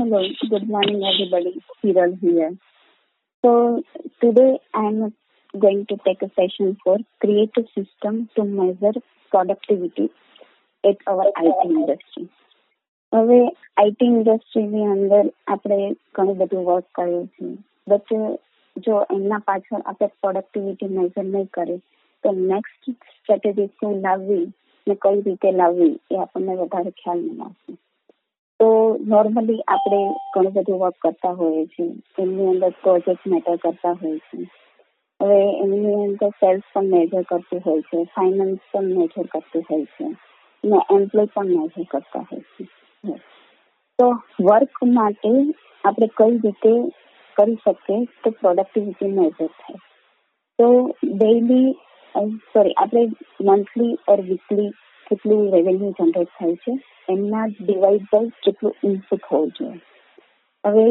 Hello, good morning everybody. Hiral here. So today I am going to take a session for create a system to measure productivity at our IT industry. હવે IT ઇન્ડસ્ટ્રીની અંદર આપણે ઘણું બધું work કર્યું છે but જો એમના પાછળ આપણે પ્રોડક્ટિવિટી મેઝર નહીં કરીએ તો નેક્સ્ટ સ્ટ્રેટેજી શું લાવવી ને કઈ રીતે લાવવી એ આપણને વધારે ખ્યાલ નહીં આવશે તો નોર્મલી આપણે ઘણું બધું વર્ક કરતા હોઈએ છીએ. એમની અંદર પ્રોજેક્ટ મેટર કરતા હોય છે હવે એમની અંદર સેલ્સ પણ મેજર કરતું હોય છે ફાઇનાન્સ પણ મેજર કરતું હોય છે ને એમ્પ્લોય પણ મેજર કરતા હોય છે. તો વર્ક માટે આપણે કઈ રીતે કરી શકીએ? તો પ્રોડક્ટિવિટી મેજર થાય. તો ડેઈલી સોરી આપણે મંથલી ઓર વીકલી કેટલું રેવન્યુ જનરેટ થાય છે એમના ડિવાઇડ બાય કેટલું ઇનપુટ હોવું જોઈએ હવે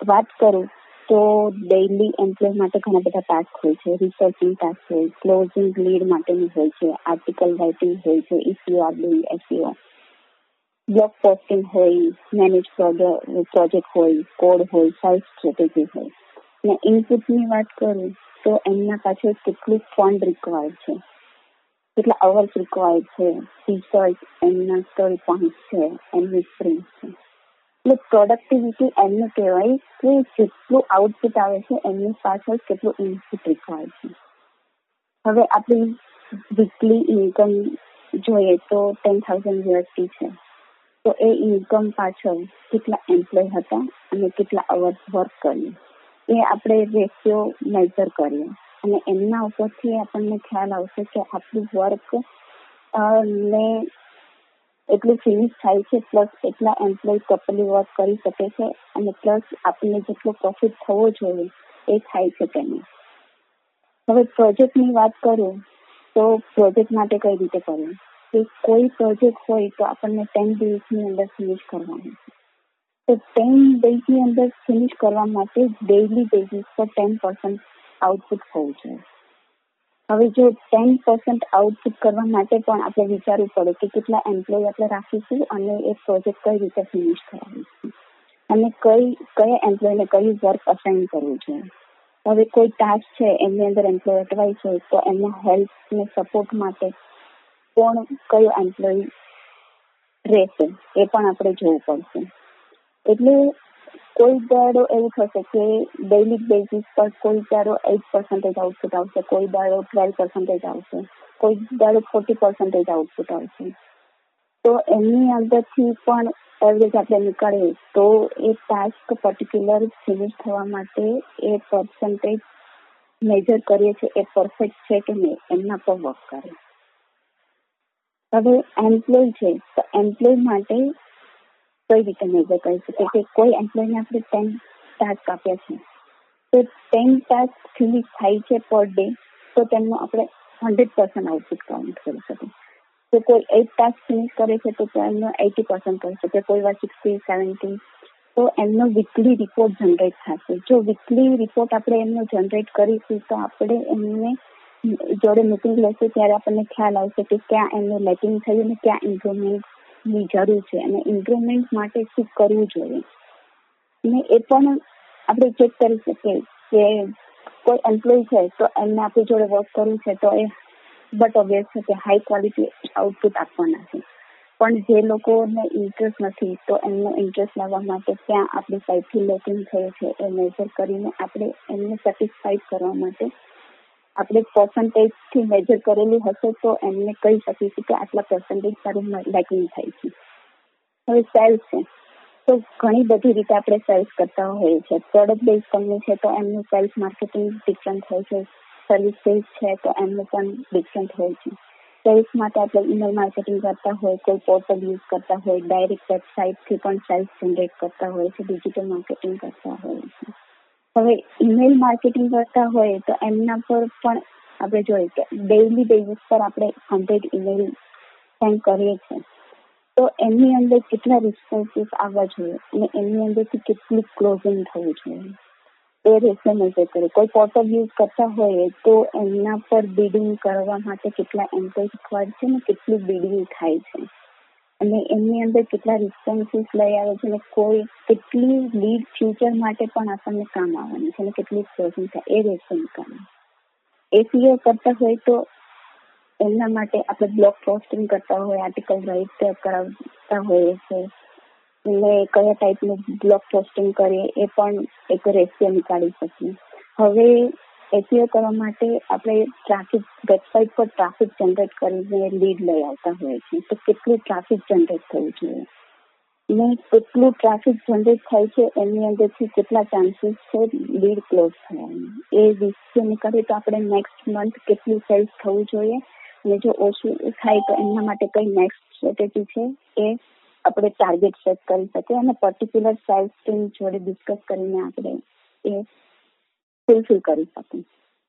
વાત કરું તો ડેઇલી એમ્પ્લોય માટે ઘણા બધા ટાસ્ક હોય છે. રિસર્ચિંગ ટાસ્ક હોય ક્લોઝિંગ લીડ માટેનું હોય છે આર્ટિકલ રાઇટિંગ હોય છે you are doing SEO blog posting હોય મેનેજ પ્રોજેક્ટ હોય કોડ હોય સેલ્ફ સ્ટ્રેટેજી હોય. ને ઇનપુટની વાત કરું તો એમના પાછળ કેટલું ફંડ રિક્વાયર્ડ છે. કેટલા અવર્સ રિક્વાયર્ડ છે ટીચર્સ એમના પોઈન્ટ છે, એમની સ્પ્રિંગ છે. એટલે પ્રોડક્ટિવિટી એમને કહેવાય કે જેટલું આઉટપુટ આવે છે, એમની પાછળ કેટલું ઇનપુટ રિક્વાયર્ડ છે. હવે આપણી વીકલી ઇન્કમ જોઈએ તો ટેન થાઉઝન્ડ યુએસટી છે. તો એ ઇન્કમ પાછળ કેટલા એમ્પ્લોય હતા અને કેટલા અવર્સ વર્ક કર્યું. એ આપણે રેશિયો મેજર કરીએ. અને એમના ઉપરથી આપણને ખ્યાલ આવશે કે આપણું વર્ક ને એટલું ફિનિશ થાય છે પ્લસ એટલા એમ્પ્લોય પ્રોપરલી વર્ક કરી શકે છે અને પ્લસ આપણને જેટલો પ્રોફિટ થવો જોઈએ એ થાય છે તેને. હવે પ્રોજેક્ટની વાત કરું તો પ્રોજેક્ટ માટે કઈ રીતે કરવું? કે કોઈ પ્રોજેક્ટ હોય તો આપણને ટેન ડેઝની અંદર ફિનિશ કરવાનું તો ટેન ડેઝની અંદર ફિનિશ કરવા માટે ડેઇલી બેઝિસ પર ટેન પર્સન્ટ આઉટપુટ હોવું જોઈએ. હવે જો ટેન પર્સન્ટ આઉટપુટ કરવા માટે પણ આપણે વિચારવું પડે કે કેટલા એમ્પ્લોય આપણે રાખીશું અને એ પ્રોજેક્ટ કઈ રીતે ફિનિશ કરાવીશું અને કઈ, કયા એમ્પ્લોયને કયું વર્ક અસાઇન કરવું જોઈએ હવે કોઈ ટાસ્ક છે એમની અંદર એમ્પ્લોય અટવાય છે તો એમના હેલ્પ ને સપોર્ટ માટે કોણ, કયો એમ્પ્લોય રહેશે, એ પણ આપણે જોવું પડશે. એટલે કોઈ દાડો એવું થશે કે ડેઇલી બેઝિસ પર કોઈ દાડો એઇટ પર્સન્ટેજ આઉટપુટ આવશે કોઈ દાડો ટ્વેલ્વ પર્સન્ટેજ આવશે કોઈ દાડો ફોર્ટી પર્સન્ટેજ આઉટપુટ આવશે તો એમની અંદરથી પણ એવરેજ આપણે નીકળીએ તો એ ટાસ્ક પર્ટિક્યુલર ફિનિશ થવા માટે એ પર્સન્ટેજ મેજર કરીએ છીએ એ પરફેક્ટ છે કે નહીં એમના પર વર્ક કરે હવે એમ્પ્લોય છે તો એમ્પ્લોય માટે કઈ રીતે મેજર કરી શકે કે કોઈ એમ્પ્લોયને આપણે ટેન ટાસ્ક આપ્યા છે. તો ટેન ટાસ્ક ફિનિશ થાય છે પર ડે તો તેમનું આપણે હંડ્રેડ પર્સન્ટ આઉટપુટ કાઉન્ટ કરી શકીએ. તો કોઈ એટ ટાસ્ક ફિનિશ કરે છે, તો એમનો એટી પર્સન્ટ કરી શકે. કોઈ વાર સિક્સટી સેવન્ટી તો એમનો વીકલી રિપોર્ટ જનરેટ થશે. જો વીકલી રિપોર્ટ આપણે એમનો જનરેટ કરીશું, તો આપણે એમને જોડે મિટિંગ લેશું, ત્યારે આપણને ખ્યાલ આવશે કે ક્યાં એમનું લેટિંગ થયું ને ક્યાં ઇમ્પ્રુવમેન્ટ ની જરૂર છે અને ઇમ્પ્રુવમેન્ટ માટે શું કરવું જોઈએ. અને એ પણ આપણે ચેક કરી શકીએ કે કોઈ એમ્પ્લોય છે તો એમને આપણી જોડે વર્ક કરવું છે તો એ બટ ઓબ્વિયસ છે કે હાઈ ક્વોલિટી આઉટપુટ આપવાના છે. પણ જે લોકોને ઇન્ટરેસ્ટ નથી તો એમનો ઇન્ટરેસ્ટ લાવવા માટે ક્યાં આપણી સાઈડથી લેટિંગ થયું છે એ મેજર કરીને આપણે એમને સેટિસ્ફાઈડ કરવા માટે આપણે પર્સન્ટેજથી મેજર કરેલું હશે તો એમને કહી શકીશું કે આટલા પર્સન્ટેજ સારું લેકિંગ થાય છે. હવે સેલ્સ છે. તો ઘણી બધી રીતે આપણે સેલ્સ કરતા હોઈએ છીએ. પ્રોડક્ટ બેઝ કંપની છે તો એમનું સેલ્સ માર્કેટિંગ ડિફરન્ટ હોય છે. સર્વિસ બેઝ છે તો એમનું પણ ડિફરન્ટ હોય છે. સેલ્સ માટે આપણે ઈમેલ માર્કેટિંગ કરતા હોય કોઈ પોર્ટલ યુઝ કરતા હોય ડાયરેક્ટ વેબસાઇટથી પણ સેલ્સ જનરેટ કરતા હોય છે ડિજિટલ માર્કેટિંગ કરતા હોય છે હવે ઈમેલ માર્કેટિંગ કરતા હોય તો એમના પર પણ આપણે જોઈએ કે ડેઇલી બેઝિસ પર આપણે હંડ્રેડ ઈમેલ સેન્ડ કરીએ છીએ. તો એમની અંદર કેટલા રિસ્પોન્સીસ આવવા જોઈએ અને એમની અંદરથી કેટલું ક્લોઝિંગ થવું જોઈએ. એ રેશિયો મેજર કરે કોઈ પોર્ટલ યુઝ કરતા હોય તો એમના પર બિડિંગ કરવા માટે કેટલા એમ્પ્લોય રિક્વાયર્ડ છે ને કેટલું બિડિંગ થાય છે. અને એમની અંદર કેટલા રિસ્પોન્સીસ લઈ આવે છે અને કોઈ કેટલી લીડ ફ્યુચર માટે પણ આપણને કામ આવવાની છે અને કેટલી થાય એ રેશિયો કામ એસીઓ કરતા હોય તો એમના માટે આપણે બ્લોગ પોસ્ટિંગ કરતા હોય આર્ટિકલ રાઇટ કરાવતા હોય છે, એટલે કયા ટાઈપનું બ્લોગ પોસ્ટિંગ કરીએ, એ પણ એક રેશિયો નીકાળી શકીએ. હવે એસીઓ કરવા માટે આપણે ટ્રાફિક વેબસાઇટ પર ટ્રાફિક જનરેટ કરીને લીડ લઈ આવતા હોય છે તો કેટલું ટ્રાફિક જનરેટ થવું જોઈએ? ને કેટલું ટ્રાફિક જનરેટ થાય છે એની અંદરથી કેટલા ચાન્સીસ છે લીડ ક્લોઝ થવાની? એ વિશે નીકળીએ તો આપણે નેક્સ્ટ મંથ કેટલું સેલ્સ થવું જોઈએ? અને જો ઓછું થાય તો એમના માટે કઈ નેક્સ્ટ સ્ટ્રેટેજી છે? એ આપણે ટાર્ગેટ સેટ કરી શકીએ અને પર્ટિક્યુલર સેલ્સ ટીમ જોડે ડિસ્કસ કરીને આપણે એ ફુલફિલ કરી શકું.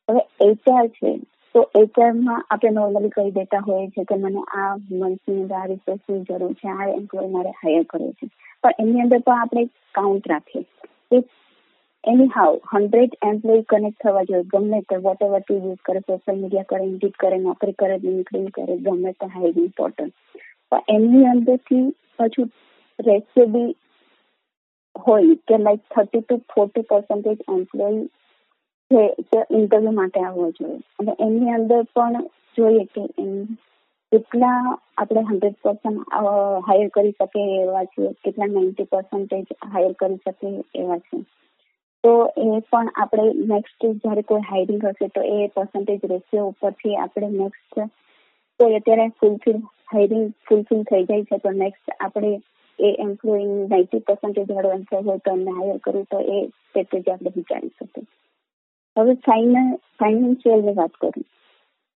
હવે એચઆર છે, તો એચઆરમાં આપણે નોર્મલી કહી દેતા હોય છે કે મને આ મંથની અંદર આ રિસોર્સની જરૂર છે, આ એમ્પ્લોય મારે હાયર કરવો છે. પણ એની અંદર પણ આપણે કાઉન્ટ રાખીએ. કે એની હાઉ હંડ્રેડ એમ્પ્લોય કનેક્ટ થવા જોઈએ. ગમે તે વોટ એવર ટુ યુઝ કરે સોશિયલ મીડિયા કરે ઇન્ડિટ કરે, નોકરી કરે લિંકડિન કરે, ગમે તે હાયરિંગ પોર્ટલ પણ એની અંદરથી પાછું રેશિયો બી હોય કે like thirty to forty percentage employee તે ઇન્ટરવ્યુ માટે આવવો જોઈએ. અને એની અંદર પણ જોઈએ કે કેટલા આપણે હંડ્રેડ પર્સન્ટ હાયર કરી શકીએ એવા છે કેટલા નાઇન્ટી પર્સન્ટેજ હાયર કરી શકીએ એવા છે તો એ પણ આપણે નેક્સ્ટ જ્યારે કોઈ હાયરિંગ હશે તો એ પર્સન્ટેજ રેશિયો ઉપરથી આપણે નેક્સ્ટ કોઈ અત્યારે ફૂલફિલ હાયરિંગ ફૂલફિલ થઈ જાય છે તો નેક્સ્ટ આપણે એ એમ્પ્લોયી નાઇન્ટી પર્સન્ટેજ વાળો એમ્પ્લોય હોય તો એમને હાયર કરવું તો એ પેકેજ આપણે વિચારી શકીએ. હવે ફાઇનાન્શિયલની વાત કરું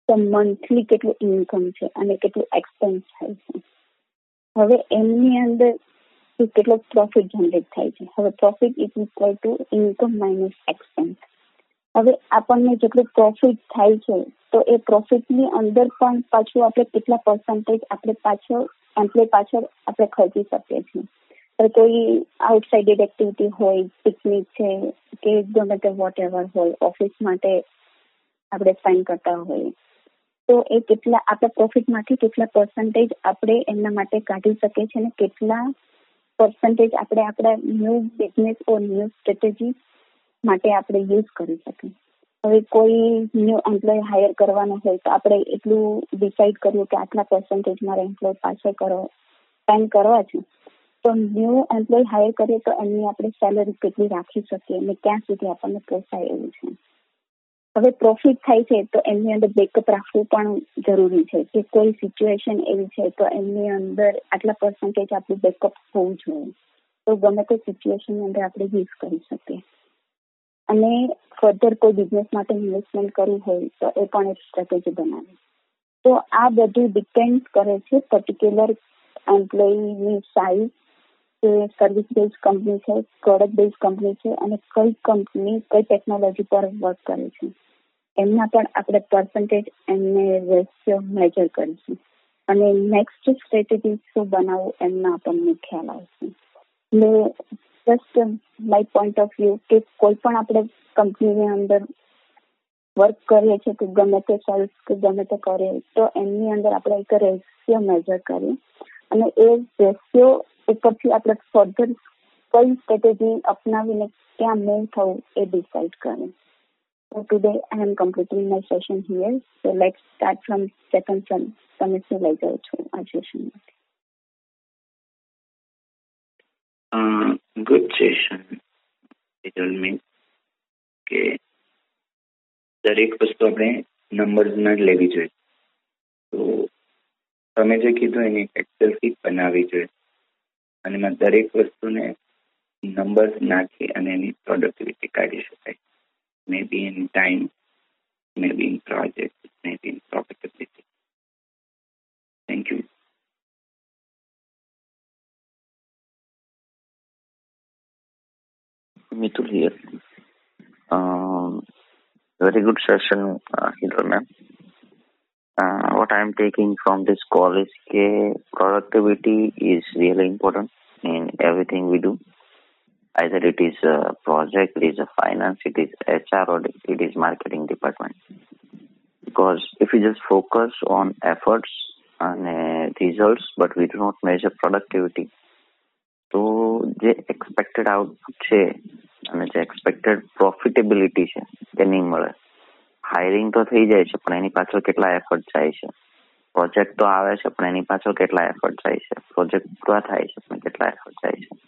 તો મંથલી કેટલું ઇન્કમ છે અને કેટલું એક્સપેન્સ થાય છે. હવે એમની અંદર કેટલો પ્રોફિટ જનરેટ થાય છે? હવે profit is equal to income minus expense હવે આપણને જેટલું પ્રોફિટ થાય છે તો એ પ્રોફિટની અંદર પણ પાછું આપણે કેટલા પર્સન્ટેજ આપણે પાછળ એમ્પ્લોય પાછળ આપણે ખર્ચી શકીએ છીએ. કોઈ આઉટસાઇડેડ એક્ટિવિટી હોય પિકનિક છે, કે ગમે તે વોટ એવર હોય ઓફિસ માટે આપણે સ્પેન્ડ કરતા હોઈએ. તો એ કેટલા, આપણા પ્રોફિટમાંથી કેટલા પર્સન્ટેજ આપણે એમના માટે કાઢી શકીએ છીએ અને કેટલા પર્સન્ટેજ આપણે આપણા new business or new strategy માટે આપણે યુઝ કરી શકીએ. હવે કોઈ ન્યૂ એમ્પ્લોય હાયર કરવાનો હોય તો આપણે એટલું ડિસાઇડ કર્યું કે આટલા પર્સન્ટેજ મારે એમ્પ્લોય પાછળ કરો સ્પેન્ડ કરવા છે. તો ન્યૂ એમ્પ્લોય હાયર કરીએ તો એમની આપણે સેલરી કેટલી રાખી શકીએ અને ક્યાં સુધી આપણને પોસાય એવું છે. હવે પ્રોફિટ થાય છે તો એમની અંદર બેકઅપ રાખવું પણ જરૂરી છે કે કોઈ સિચ્યુએશન એવી છે તો એમની અંદર આટલા પર્સન્ટેજ આપણું બેકઅપ હોવું જોઈએ. તો ગમે તે સિચ્યુએશનની અંદર આપણે યુઝ કરી શકીએ. અને ફર્ધર કોઈ બિઝનેસ માટે ઇન્વેસ્ટમેન્ટ કરવું હોય તો એ પણ એક સ્ટ્રેટેજી બનાવે. તો આ બધું ડિપેન્ડ કરે છે પર્ટિક્યુલર એમ્પ્લોયની સાઇઝ કે સર્વિસ બેઝ કંપની છે પ્રોડક્ટ બેઝ કંપની છે અને કઈ કંપની કઈ ટેકનોલોજી પર વર્ક કરે છે. એમના પણ આપણે પર્સન્ટેજ એમને રેશિયો મેજર કરીશું. અને નેક્સ્ટ સ્ટ્રેટેજી શું બનાવવું એમના આપણને ખ્યાલ આવશે. એટલે just my point of view કે કોઈ પણ આપણે કંપનીની અંદર વર્ક કરીએ છીએ કે ગમે તે સેલ્સ કે ગમે તે કરીએ, તો એમની અંદર આપણે એક રેશિયો મેજર કરીએ. અને એ રેશિયો ઉપરથી આપણે ફર્ધર કઈ સ્ટ્રેટેજી અપનાવીને ક્યાં મૂવ થવું એ ડિસાઇડ કરે So today I am completing my session here. So let's start from second sum. તમે શું લઈ જાઓ છો આ સેશન ગુડ સેશન મીન કે દરેક વસ્તુ આપણે નંબર્સમાં જ લેવી જોઈએ તો તમે જે કીધું એની એક્સેલ શીટ બનાવવી જોઈએ અને એમાં દરેક વસ્તુને નંબર્સ નાખી અને એની પ્રોડક્ટિવિટી કાઢી શકાય maybe in time maybe in project maybe in profitability thank you Mitul here. Um, very good session, uh, Hidra ma'am. Uh, what I am taking from this call is that productivity is really important in everything we do. Either it is a project, it is a finance, it is HR, or it is marketing department. Because if you just focus on efforts અને result but we do not measure productivity તો જે expected output છે અને જે expected profitability છે તે નહીં મળે હાયરિંગ તો થઈ જાય છે, પણ એની પાછળ કેટલા એફર્ટ જાય છે? પ્રોજેક્ટ તો આવે છે, પણ એની પાછળ કેટલા એફર્ટ જાય છે? પ્રોજેક્ટ પૂરા થાય છે, પણ કેટલા એફર્ટ જાય છે?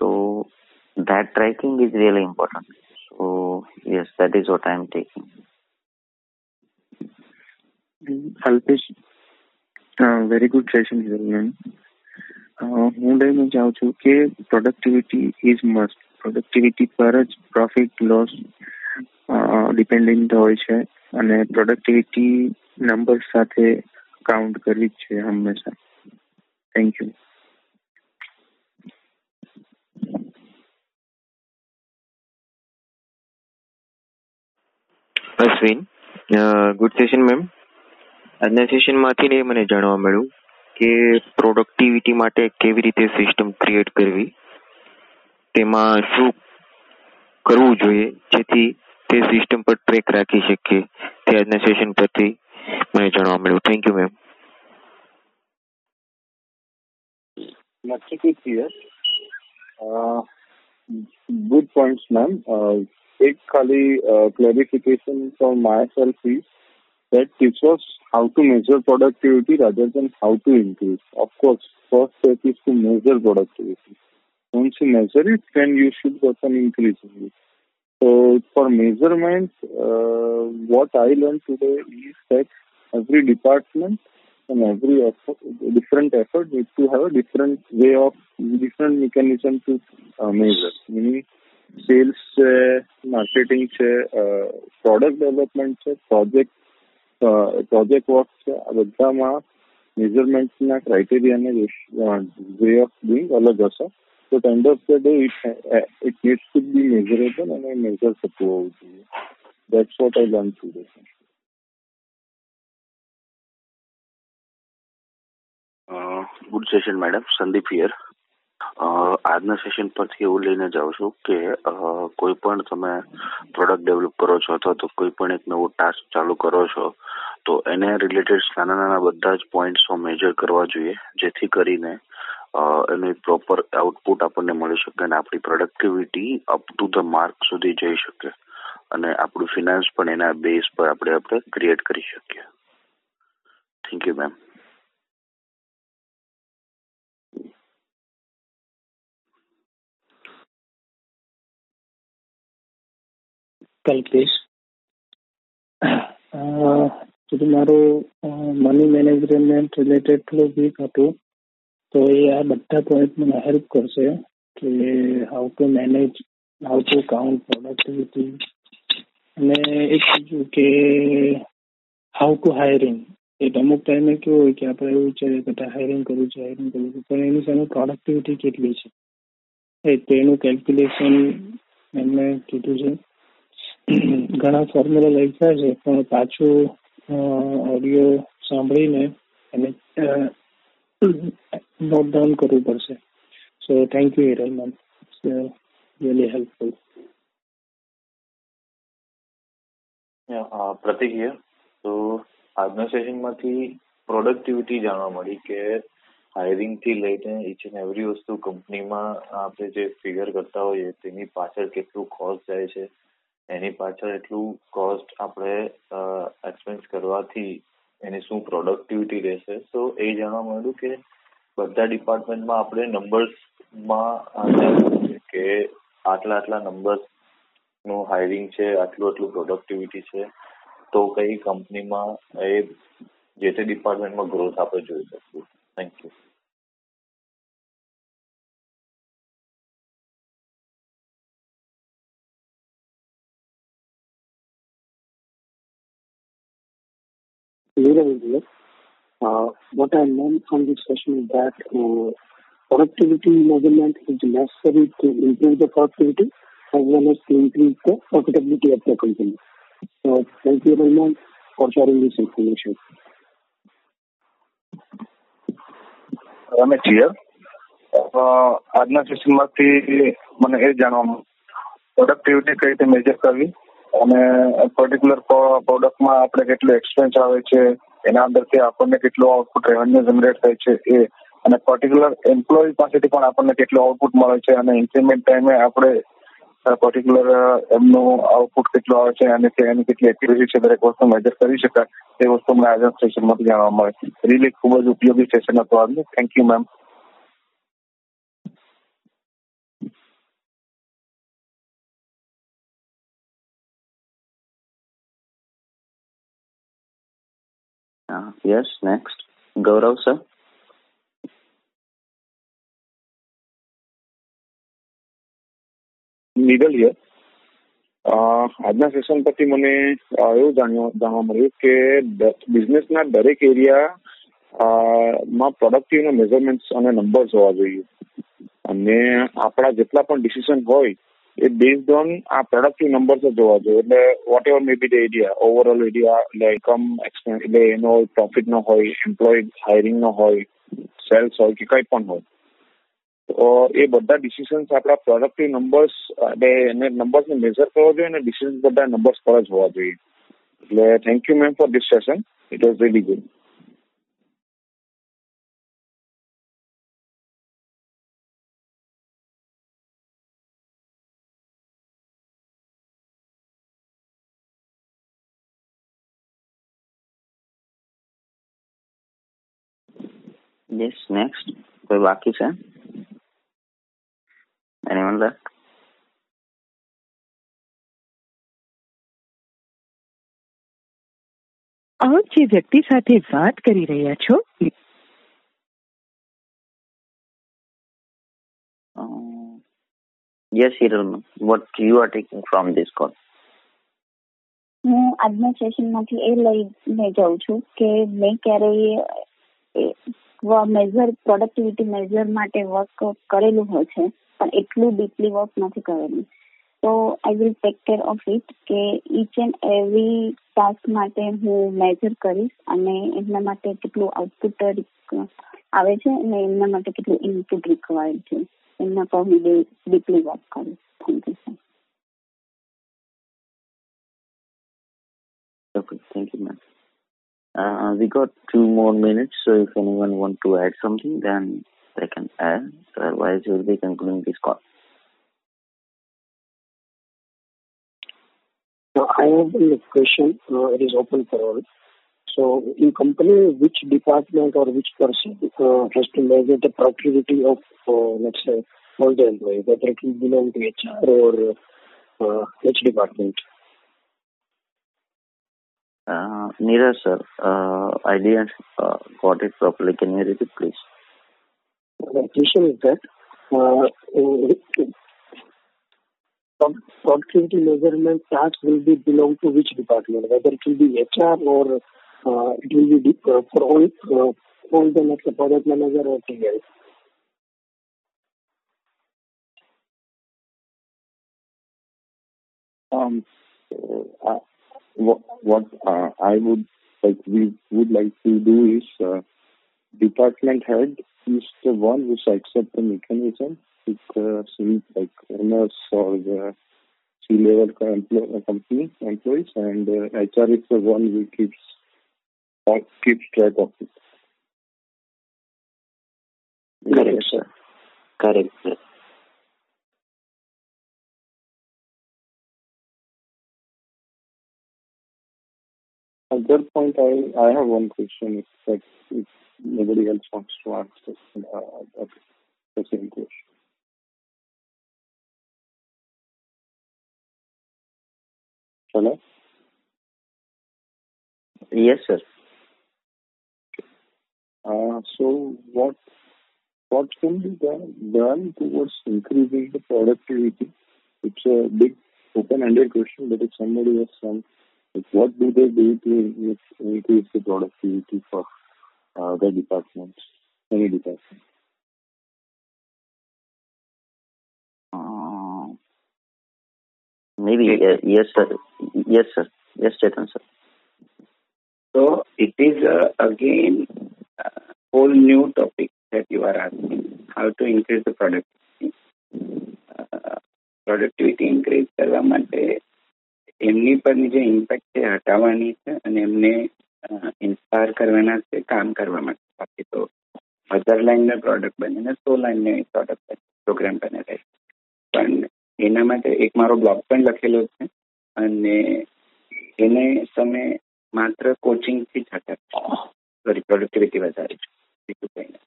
તો that tracking is really important so yes that is what I am taking Alpesh very good session ma'am હું લઈને જાઉં છું કે પ્રોડક્ટિવિટી ઇઝ મસ્ટ પ્રોડક્ટિવિટી પર જ પ્રોફિટ લોસ ડિપેન્ડન્ટ હોય છે અને પ્રોડક્ટિવિટી નંબર સાથે કાઉન્ટ કરવી જ છે હંમેશા. Thank you Ashwin? Good session ma'am આજના સેશનમાંથી ને મને જાણવા મળ્યું કે પ્રોડક્ટિવિટી માટે કેવી રીતે સિસ્ટમ ક્રિએટ કરવી? તેમાં શું કરવું જોઈએ જેથી તે સિસ્ટમ પર ટ્રેક રાખી શકીએ તે આજના સેશન પરથી મને જાણવા મળ્યું thank you ma'am Much clear. good points, ma'am. Uh, એક ખાલી clarification for myself is that teach us how to measure productivity rather than how to increase. Of course, first step is to measure productivity. Once you measure it, then you should work on increasing it. So for measurement, uh, what I learned today is that every department and every effort, different effort needs to have a different way of, different mechanism to uh, measure. Meaning, sales છે marketing છે product development છે project project work છે આ બધામાં મેઝરમેન્ટના ક્રાઇટેરિયાને way of doing અલગ હશે તો end of the day it it needs to be measurable અને મેઝર થતું હોવું જોઈએ that's what I learn today good session madam Sandeep here આજના સેશન પરથી એવું લઈને જાઉં છું કે કોઈ પણ તમે પ્રોડક્ટ ડેવલપ કરો છો અથવા તો કોઈ પણ એક નવો ટાસ્ક ચાલુ કરો છો, તો એને રિલેટેડ નાના નાના બધા જ પોઈન્ટ્સો મેજર કરવા જોઈએ, જેથી કરીને એનું પ્રોપર આઉટપુટ આપણને મળી શકે અને આપણી productivity up to the mark સુધી જઈ શકે. અને આપણું ફિનાન્સ પણ એના બેઝ પર આપણે આપણે ક્રિએટ કરી શકીએ. Thank you ma'am Kalpesh. મારું મની મેનેજમેન્ટ રિલેટેડ થોડું વીક હતું. તો એ આ બધા પોઈન્ટ મને હેલ્પ કરશે કે how to manage how to count productivity અને એક બીજું કે હાઉ ટુ હાયરિંગ એ અમુક ટાઈમે કેવું હોય કે આપણે એવું વિચારીએ કે હાયરિંગ કરવું છે હાયરિંગ કરવું છે, પણ એની સામે પ્રોડક્ટિવિટી કેટલી છે? એ તેનું કેલ્ક્યુલેશન એમને કીધું છે. ઘણા ફોર્મ્યુલા લખ્યા છે, પણ પાછું ઓડિયો સાંભળીને એને નોટ ડાઉન કરવું પડશે. So thank you Hiral ma'am really helpful Pratik તો આજના સેશનમાંથી પ્રોડક્ટિવિટી જાણવા મળી કે હાયરિંગથી લઈને ઈચ એન્ડ એવરી વસ્તુ કંપનીમાં આપણે જે ફિગર કરતા હોઈએ, તેની પાછળ કેટલું કોસ્ટ જાય છે, એની પાછળ એટલું કોસ્ટ આપણે એક્સપેન્સ કરવાથી એની શું પ્રોડક્ટિવિટી રહેશે. તો એ જાણવા મળ્યું કે બધા ડિપાર્ટમેન્ટમાં આપણે નંબર્સમાં કે આટલા આટલા નંબર્સનું હાયરિંગ છે, આટલું આટલું પ્રોડક્ટિવિટી છે, તો કઈ કંપનીમાં એ જે તે ડિપાર્ટમેન્ટમાં ગ્રોથ આપણે જોઈ શકીએ thank you here. Uh, what I learned from this session is that uh, productivity measurement is necessary to improve the productivity as well as to increase the profitability of the company. So thank you very much for sharing this information. Ramesh here આજના સેશનમાંથી મને એ જાણવા productivity કઈ રીતે major કરવી અને particular પ્રોડક્ટમાં આપણે કેટલું expense આવે છે એના અંદરથી આપણને કેટલું આઉટપુટ રેવન્યુ જનરેટ થાય છે એ અને પર્ટિક્યુલર એમ્પ્લોય પાસેથી પણ આપણને કેટલું આઉટપુટ મળે છે અને ઇન્ક્રીમેન્ટ ટાઈમે આપણે પર્ટિક્યુલર એમનું આઉટપુટ કેટલું આવે છે અને એની કેટલી એક્યુરેસી છે દરેક વસ્તુ મેજર કરી શકાય. એ વસ્તુ મને આજના સેશનમાંથી જાણવા મળે. રીલી ખૂબ જ ઉપયોગી સેશન હતું આજનું. Thank you ma'am Uh, yes, next. Gaurav, sir. Mitul here આજના સેશન પરથી મને એવું જાણવા મળ્યું કે બિઝનેસના દરેક એરિયા માં પ્રોડક્ટિવના મેઝરમેન્ટ્સ અને નંબર્સ હોવા જોઈએ અને આપણા જેટલા પણ ડિસિઝન હોય એ બેઝડ ઓન આ પ્રોડક્ટિવ નંબર્સ જ હોવા જોઈએ એટલે whatever maybe the area overall area એટલે ઇન્કમ એક્સપેન્સ એટલે એનો પ્રોફિટ નો હોય એમ્પ્લોય હાયરિંગ નો હોય સેલ્સ હોય કે કંઈ પણ હોય તો એ બધા ડિસિઝન્સ આપણા પ્રોડક્ટિવ નંબર્સ એટલે એને નંબર્સને મેઝર કરવા જોઈએ અને ડિસિઝન બધા નંબર્સ પર જ હોવા જોઈએ એટલે thank you ma'am for this session it was really good Yes, next. કોઈ બાકી છે anyone left આપ જે વ્યક્તિ સાથે વાત કરી રહ્યા છો Uh, yes, Hiral, what you are taking from this call? હું આજના સેશનમાંથી એ લઈને જાઉં છું કે મેં ક્યારેય મેજર પ્રોડક્ટિવિટી મેજર માટે વર્ક કરેલું હોય છે, પણ એટલું ડીપલી વર્ક નથી કરેલું. તો I will take care of it કે ઈચ એન્ડ એવરી ટાસ્ક માટે હું મેજર કરીશ અને એમના માટે કેટલું આઉટપુટ આવે છે અને એમના માટે કેટલું ઇનપુટ રિક્વાયર્ડ છે. એમના પર હું ડીપલી વર્ક કરીશ. Thank you Uh, we got two more minutes, so if anyone want to add something, then they can add. Otherwise, we'll be concluding this call. Now, I have a question. Uh, it is open for all. So, in company, which department or which person uh, has to measure the productivity of, uh, let's say, all the employees, whether it will belong to HR or uh, which department? Uh, Neeraj, sir, uh, I didn't uh, got it properly. Can you repeat, please? The question is that uh, uh, productivity measurement task will be belong to which department, whether it will be HR or uh, it will be uh, for all uh, all the like product manager or TL. Um, so, uh, what, uh, I would like we would like to do is uh, department head is the one who up the mechanism uh, like owners or the C level employ- company employees, and uh, HR is the one who keeps uh, keeps track of it. Correct, sir. Correct, sir. At that point, I, I have one question. If, that, if nobody else wants to answer uh, that, the same question. Hello? Yes, sir. Uh, so what what can be done, towards increasing the productivity? It's a big open-ended question, but if somebody has some, like what do they do to increase the productivity for uh, the departments, any department? Uh, maybe uh, yes, sir. Yes, sir. Yes, Chetan, sir. So it is uh, again a whole new topic that you are asking. How to increase the productivity. Uh, productivity increase કરવા માટે એમની પરની જે impact છે હટાવવાની છે અને એમને ઇન્સ્પાયર કરવાના છે કામ કરવા માટે. બાકી તો હજાર લાઈનના પ્રોડક્ટ બને ને સો લાઈનની પ્રોડક્ટ બને પ્રોગ્રામ બને રહે. પણ એના માટે એક મારો બ્લોગ પણ લખેલો છે અને એને તમે માત્ર કોચિંગથી જ હટાવી. સોરી પ્રોડક્ટિવિટી વધારી બીજું કંઈ નહીં.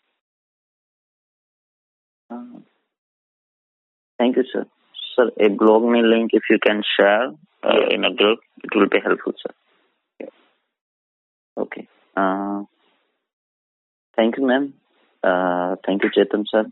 Thank you sir. Sir, a blog me link if you can share uh, in a group, it will be helpful, sir. Okay. Uh, thank you, ma'am. Uh, thank you, Chetan, sir.